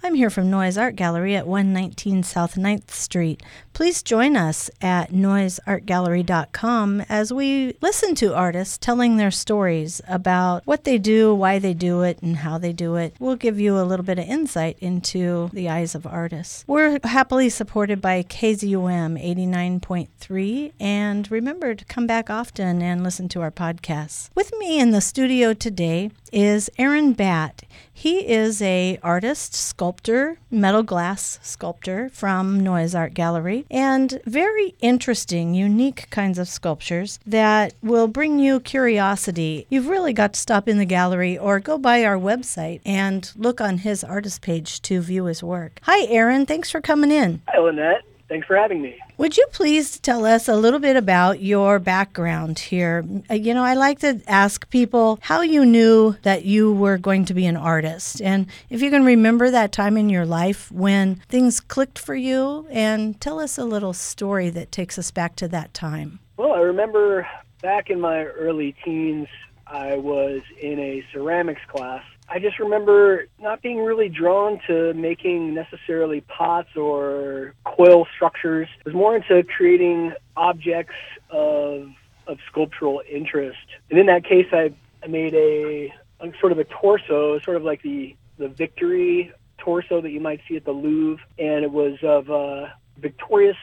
I'm here from Noyes Art Gallery at 119 South 9th Street. Please join us at noyesartgallery.com as we listen to artists telling their stories about what they do, why they do it, and how they do it. We'll give you a little bit of insight into the eyes of artists. We're happily supported by KZUM 89.3, and remember to come back often and listen to our podcasts. With me in the studio today is Aaron Batt. He is a artist, sculptor, metal glass sculptor from Noyes Art Gallery, and very interesting, unique kinds of sculptures that will bring you curiosity. You've really got to stop in the gallery or go by our website and look on his artist page to view his work. Hi, Aaron. Thanks for coming in. Hi, Lynette. Thanks for having me. Would you please tell us a little bit about your background here? Uh, You know, I like to ask people how you knew that you were going to be an artist. And if you can remember that time in your life when things clicked for you, and tell us a little story that takes us back to that time. Well, I remember back in my early teens, I was in a ceramics class. I just remember not being really drawn to making necessarily pots or coil structures. I was more into creating objects of of sculptural interest. And in that case, I, I made a, a sort of a torso, sort of like the the Victory torso that you might see at the Louvre, and it was of a victorious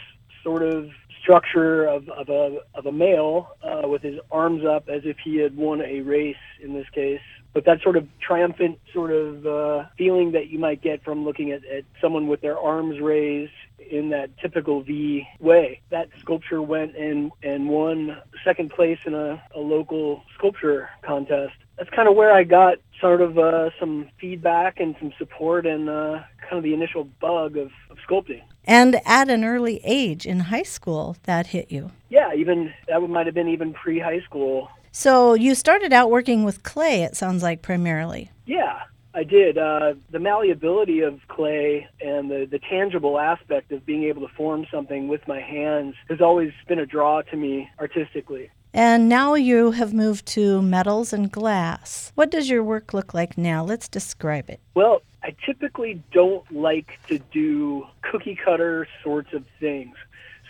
sort of structure of, of a of a male uh, with his arms up as if he had won a race in this case. But that sort of triumphant sort of uh, feeling that you might get from looking at, at someone with their arms raised in that typical V way. That sculpture went and, and won second place in a, a local sculpture contest. That's kind of where I got sort of uh, some feedback and some support and uh, kind of the initial bug of, of sculpting. And at an early age in high school, that hit you. Yeah, even that might have been even pre high school. So you started out working with clay, it sounds like, primarily. Yeah, I did. Uh, the malleability of clay and the, the tangible aspect of being able to form something with my hands has always been a draw to me artistically. And now you have moved to metals and glass. What does your work look like now? Let's describe it. Well, I typically don't like to do cookie cutter sorts of things.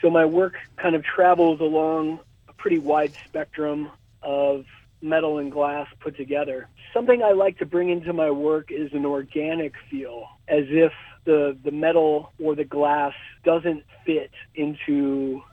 So my work kind of travels along a pretty wide spectrum of metal and glass put together. Something I like to bring into my work is an organic feel, as if the, the metal or the glass doesn't fit into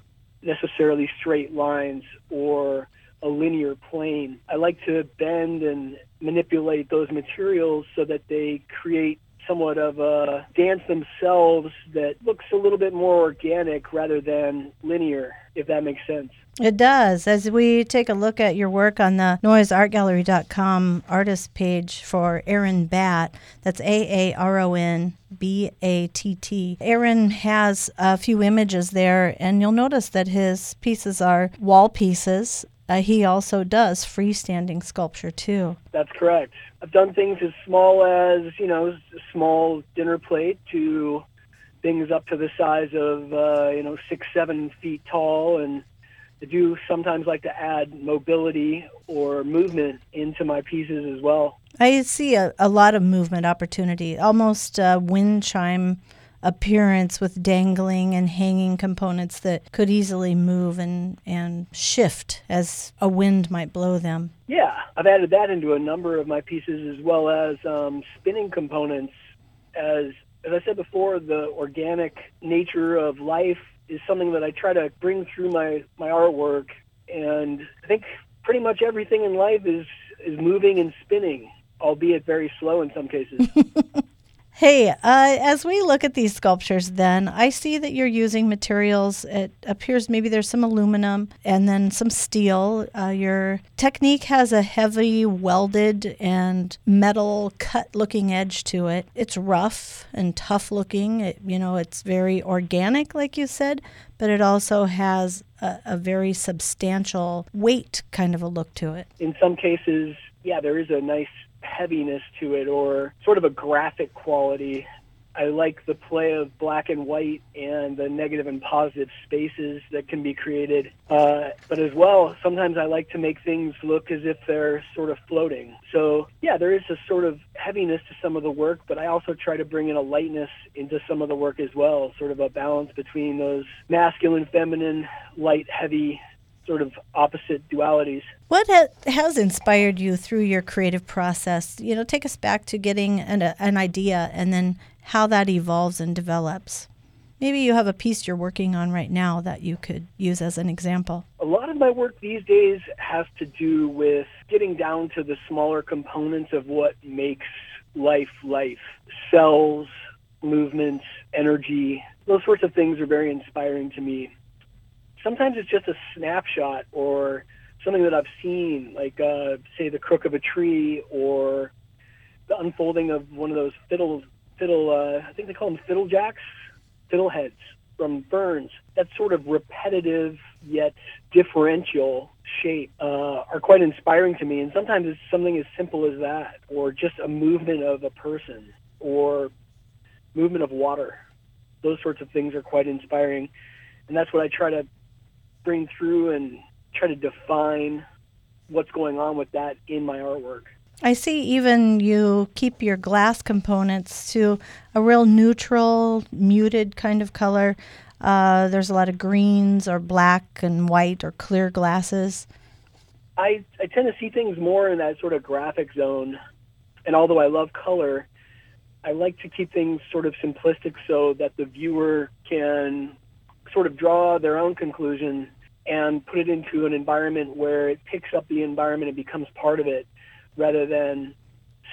necessarily straight lines or a linear plane. I like to bend and manipulate those materials so that they create somewhat of a dance themselves that looks a little bit more organic rather than linear, if that makes sense. It does. As we take a look at your work on the noyesartgallery.com artist page for Aaron Batt, that's A A R O N B A T T. Aaron has a few images there, and you'll notice that his pieces are wall pieces. Uh, he also does freestanding sculpture too. That's correct. I've done things as small as, you know, a small dinner plate to things up to the size of, uh, you know, six, seven feet tall. And I do sometimes like to add mobility or movement into my pieces as well. I see a, a lot of movement opportunity, almost a wind chime appearance with dangling and hanging components that could easily move and, and shift as a wind might blow them. Yeah, I've added that into a number of my pieces as well as um, spinning components. As as I said before, the organic nature of life is something that I try to bring through my my artwork, and I think pretty much everything in life is is moving and spinning, albeit very slow in some cases. Hey, uh, as we look at these sculptures, then I see that you're using materials. It appears maybe there's some aluminum and then some steel. Uh, your technique has a heavy welded and metal cut looking edge to it. It's rough and tough looking. It, you know, it's very organic, like you said, but it also has a, a very substantial weight kind of a look to it. In some cases, yeah, there is a nice heaviness to it or sort of a graphic quality. I like the play of black and white and the negative and positive spaces that can be created. Uh, but as well, sometimes I like to make things look as if they're sort of floating. So, yeah, there is a sort of heaviness to some of the work, but I also try to bring in a lightness into some of the work as well, sort of a balance between those masculine, feminine, light, heavy sort of opposite dualities. What ha- has inspired you through your creative process? You know, take us back to getting an, a, an idea and then how that evolves and develops. Maybe you have a piece you're working on right now that you could use as an example. A lot of my work these days has to do with getting down to the smaller components of what makes life life. Cells, movements, energy, those sorts of things are very inspiring to me sometimes it's just a snapshot or something that I've seen, like uh, say the crook of a tree or the unfolding of one of those fiddle fiddle. Uh, I think they call them fiddle jacks, fiddle heads from Burns. That sort of repetitive yet differential shape uh, are quite inspiring to me. And sometimes it's something as simple as that, or just a movement of a person, or movement of water. Those sorts of things are quite inspiring, and that's what I try to bring through and try to define what's going on with that in my artwork. I see even you keep your glass components to a real neutral, muted kind of color. Uh, there's a lot of greens or black and white or clear glasses. I, I tend to see things more in that sort of graphic zone. And although I love color, I like to keep things sort of simplistic so that the viewer can sort of draw their own conclusion and put it into an environment where it picks up the environment and becomes part of it rather than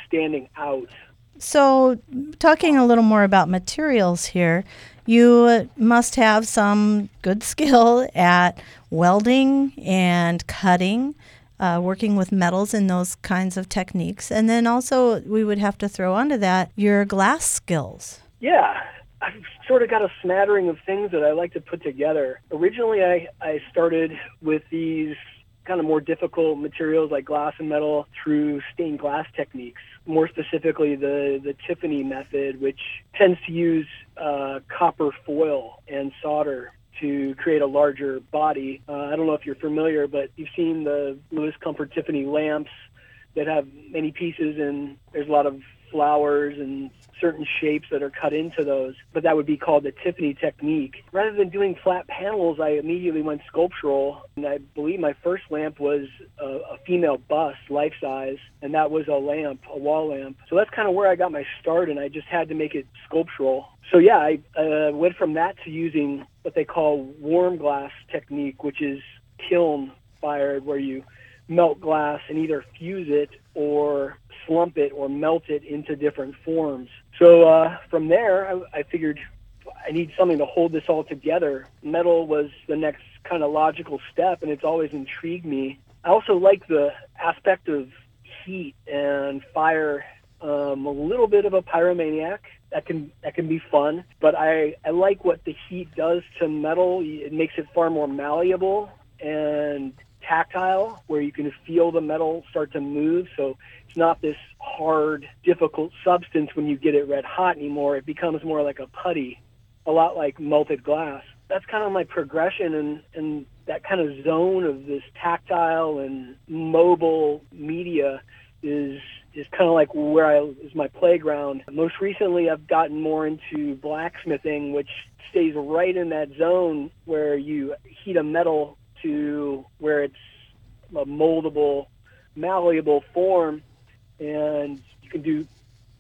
standing out. So, talking a little more about materials here, you must have some good skill at welding and cutting, uh, working with metals and those kinds of techniques. And then also, we would have to throw onto that your glass skills. Yeah, I've sort of got a smattering of things that I like to put together. Originally, I, I started with these kind of more difficult materials like glass and metal through stained glass techniques. More specifically, the, the Tiffany method, which tends to use uh, copper foil and solder to create a larger body. Uh, I don't know if you're familiar, but you've seen the Louis Comfort Tiffany lamps that have many pieces, and there's a lot of flowers and certain shapes that are cut into those, but that would be called the Tiffany technique. Rather than doing flat panels, I immediately went sculptural, and I believe my first lamp was a, a female bust, life size, and that was a lamp, a wall lamp. So that's kind of where I got my start, and I just had to make it sculptural. So yeah, I uh, went from that to using what they call warm glass technique, which is kiln fired, where you melt glass and either fuse it or slump it or melt it into different forms. So uh, from there, I, I figured I need something to hold this all together. Metal was the next kind of logical step, and it's always intrigued me. I also like the aspect of heat and fire. Um, a little bit of a pyromaniac that can that can be fun, but I I like what the heat does to metal. It makes it far more malleable and tactile, where you can feel the metal start to move. So it's not this hard, difficult substance when you get it red hot anymore. It becomes more like a putty, a lot like melted glass. That's kind of my progression and, and that kind of zone of this tactile and mobile media is is kind of like where I is my playground. Most recently, I've gotten more into blacksmithing, which stays right in that zone where you heat a metal to where it's a moldable, malleable form, and you can do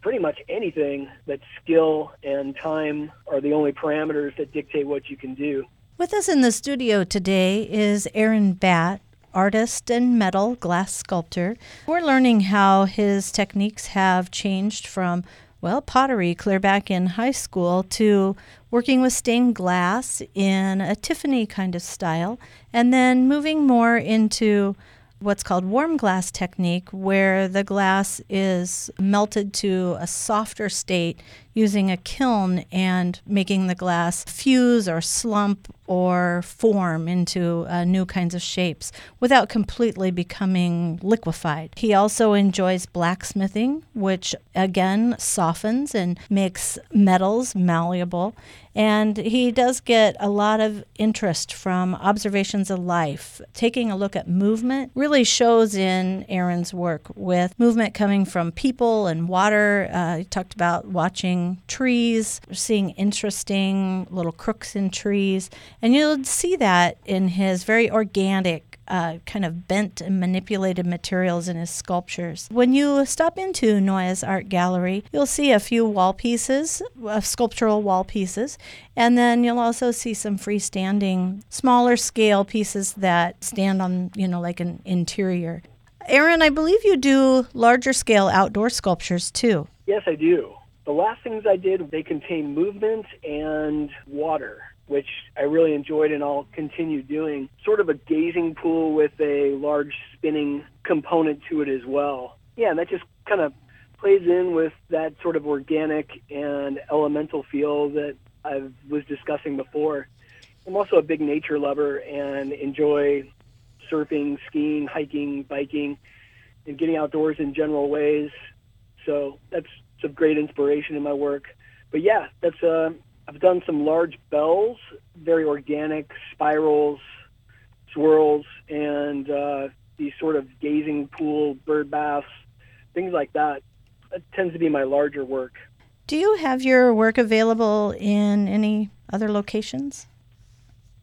pretty much anything that skill and time are the only parameters that dictate what you can do. With us in the studio today is Aaron Batt, artist and metal glass sculptor. We're learning how his techniques have changed from well, pottery clear back in high school to working with stained glass in a Tiffany kind of style, and then moving more into what's called warm glass technique, where the glass is melted to a softer state using a kiln and making the glass fuse or slump or form into uh, new kinds of shapes without completely becoming liquefied. He also enjoys blacksmithing, which again softens and makes metals malleable. And he does get a lot of interest from observations of life. Taking a look at movement really shows in Aaron's work with movement coming from people and water. Uh, he talked about watching trees, seeing interesting little crooks in trees. And you'll see that in his very organic uh, kind of bent and manipulated materials in his sculptures. When you stop into Noyes Art Gallery, you'll see a few wall pieces, uh, sculptural wall pieces, and then you'll also see some freestanding, smaller scale pieces that stand on, you know, like an interior. Aaron, I believe you do larger scale outdoor sculptures too. Yes, I do. The last things I did, they contain movement and water which I really enjoyed and I'll continue doing. Sort of a gazing pool with a large spinning component to it as well. Yeah, and that just kind of plays in with that sort of organic and elemental feel that I was discussing before. I'm also a big nature lover and enjoy surfing, skiing, hiking, biking, and getting outdoors in general ways. So that's some great inspiration in my work. But yeah, that's uh, I've done some large bells, very organic spirals, swirls, and uh, these sort of gazing pool bird baths, things like that. That tends to be my larger work. Do you have your work available in any other locations?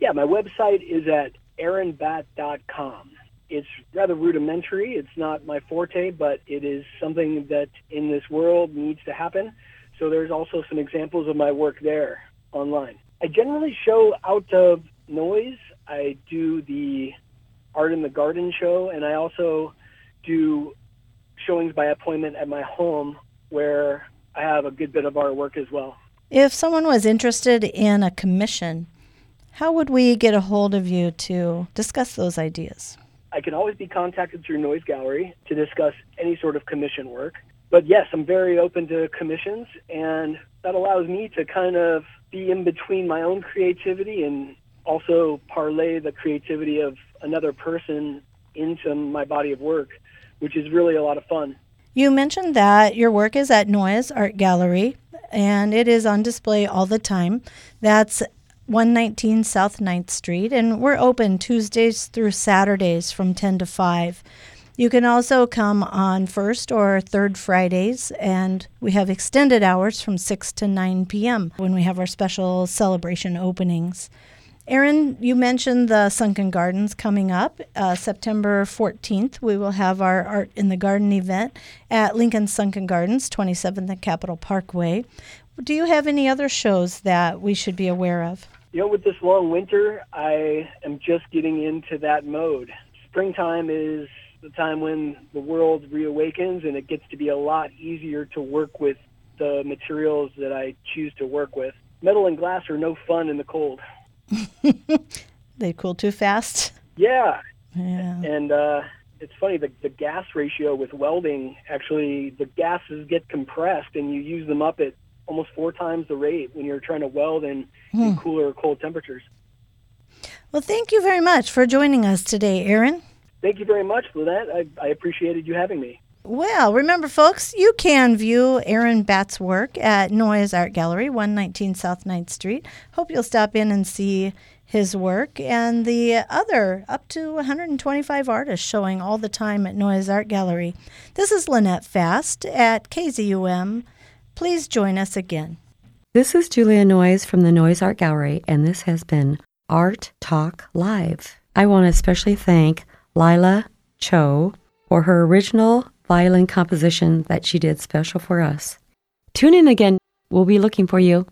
Yeah, my website is at aaronbatt.com. It's rather rudimentary. It's not my forte, but it is something that in this world needs to happen. So there's also some examples of my work there online. I generally show out of Noyes. I do the Art in the Garden show, and I also do showings by appointment at my home where I have a good bit of artwork as well. If someone was interested in a commission, how would we get a hold of you to discuss those ideas? I can always be contacted through Noyes Gallery to discuss any sort of commission work but yes, I'm very open to commissions, and that allows me to kind of be in between my own creativity and also parlay the creativity of another person into my body of work, which is really a lot of fun. You mentioned that your work is at Noyes Art Gallery and it is on display all the time. That's 119 South 9th Street, and we're open Tuesdays through Saturdays from 10 to 5. You can also come on first or third Fridays, and we have extended hours from 6 to 9 p.m. when we have our special celebration openings. Aaron, you mentioned the Sunken Gardens coming up uh, September 14th. We will have our Art in the Garden event at Lincoln Sunken Gardens, 27th and Capitol Parkway. Do you have any other shows that we should be aware of? You know, with this long winter, I am just getting into that mode. Springtime is the time when the world reawakens and it gets to be a lot easier to work with the materials that I choose to work with. Metal and glass are no fun in the cold. they cool too fast. Yeah. Yeah. And uh, it's funny the the gas ratio with welding actually the gases get compressed and you use them up at almost four times the rate when you're trying to weld in, hmm. in cooler or cold temperatures. Well, thank you very much for joining us today, Aaron. Thank you very much, Lynette. I, I appreciated you having me. Well, remember, folks, you can view Aaron Batt's work at Noyes Art Gallery, 119 South 9th Street. Hope you'll stop in and see his work and the other up to 125 artists showing all the time at Noyes Art Gallery. This is Lynette Fast at KZUM. Please join us again. This is Julia Noyes from the Noyes Art Gallery, and this has been Art Talk Live. I want to especially thank Lila Cho for her original violin composition that she did special for us. Tune in again. We'll be looking for you.